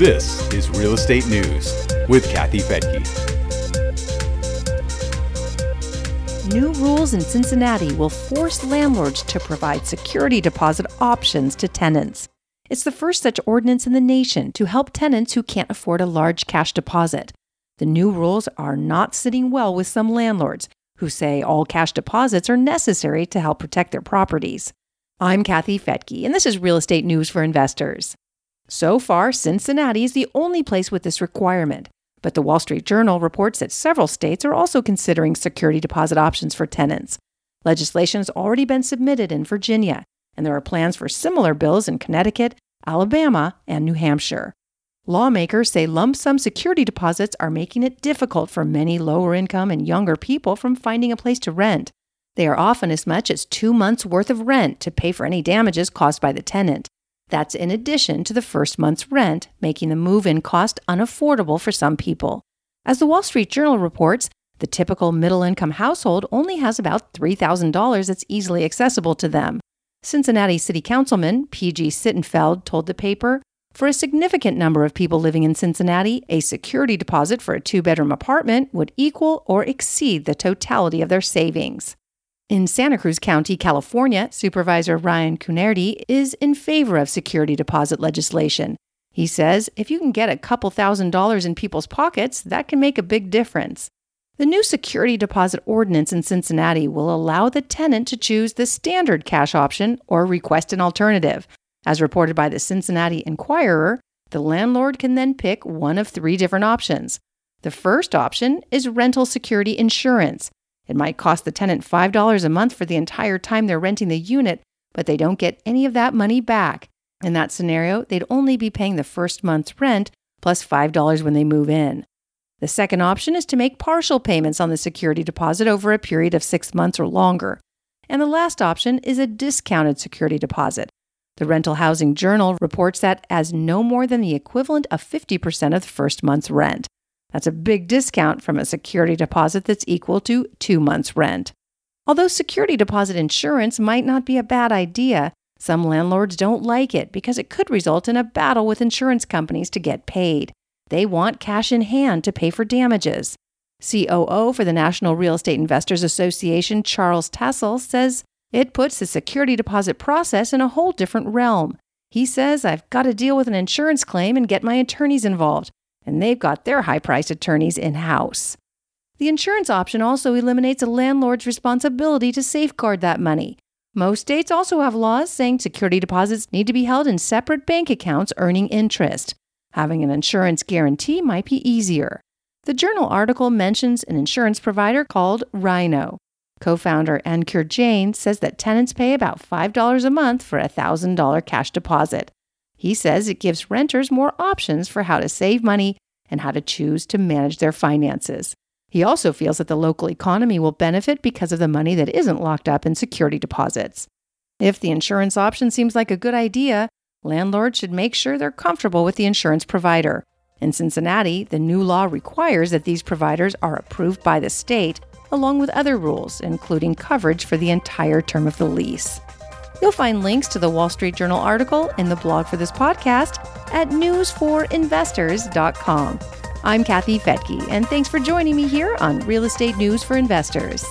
This is Real Estate News with Kathy Fettke. New rules in Cincinnati will force landlords to provide security deposit options to tenants. It's the first such ordinance in the nation to help tenants who can't afford a large cash deposit. The new rules are not sitting well with some landlords who say all cash deposits are necessary to help protect their properties. I'm Kathy Fettke, and this is Real Estate News for Investors. So far, Cincinnati is the only place with this requirement, but the Wall Street Journal reports that several states are also considering security deposit options for tenants. Legislation has already been submitted in Virginia, and there are plans for similar bills in Connecticut, Alabama, and New Hampshire. Lawmakers say lump sum security deposits are making it difficult for many lower income and younger people from finding a place to rent. They are often as much as two months' worth of rent to pay for any damages caused by the tenant. That's in addition to the first month's rent, making the move in cost unaffordable for some people. As the Wall Street Journal reports, the typical middle income household only has about $3,000 that's easily accessible to them. Cincinnati City Councilman P.G. Sittenfeld told the paper for a significant number of people living in Cincinnati, a security deposit for a two bedroom apartment would equal or exceed the totality of their savings. In Santa Cruz County, California, Supervisor Ryan Coonerty is in favor of security deposit legislation. He says if you can get a couple thousand dollars in people's pockets, that can make a big difference. The new security deposit ordinance in Cincinnati will allow the tenant to choose the standard cash option or request an alternative, as reported by the Cincinnati Enquirer, the landlord can then pick one of three different options. The first option is rental security insurance. It might cost the tenant $5 a month for the entire time they're renting the unit, but they don't get any of that money back. In that scenario, they'd only be paying the first month's rent plus $5 when they move in. The second option is to make partial payments on the security deposit over a period of six months or longer. And the last option is a discounted security deposit. The Rental Housing Journal reports that as no more than the equivalent of 50% of the first month's rent. That's a big discount from a security deposit that's equal to two months' rent. Although security deposit insurance might not be a bad idea, some landlords don't like it because it could result in a battle with insurance companies to get paid. They want cash in hand to pay for damages. COO for the National Real Estate Investors Association, Charles Tassel, says it puts the security deposit process in a whole different realm. He says, I've got to deal with an insurance claim and get my attorneys involved, and they've got their high priced attorneys in house. The insurance option also eliminates a landlord's responsibility to safeguard that money. Most states also have laws saying security deposits need to be held in separate bank accounts earning interest. Having an insurance guarantee might be easier. The journal article mentions an insurance provider called Rhino. Co founder Ankur Jain says that tenants pay about $5 a month for a $1,000 cash deposit. He says it gives renters more options for how to save money and how to choose to manage their finances. He also feels that the local economy will benefit because of the money that isn't locked up in security deposits. If the insurance option seems like a good idea, landlords should make sure they're comfortable with the insurance provider. In Cincinnati, the new law requires that these providers are approved by the state along with other rules, including coverage for the entire term of the lease. You'll find links to the Wall Street Journal article in the blog for this podcast at newsforinvestors.com. I'm Kathy Fettke, and thanks for joining me here on Real Estate News for Investors.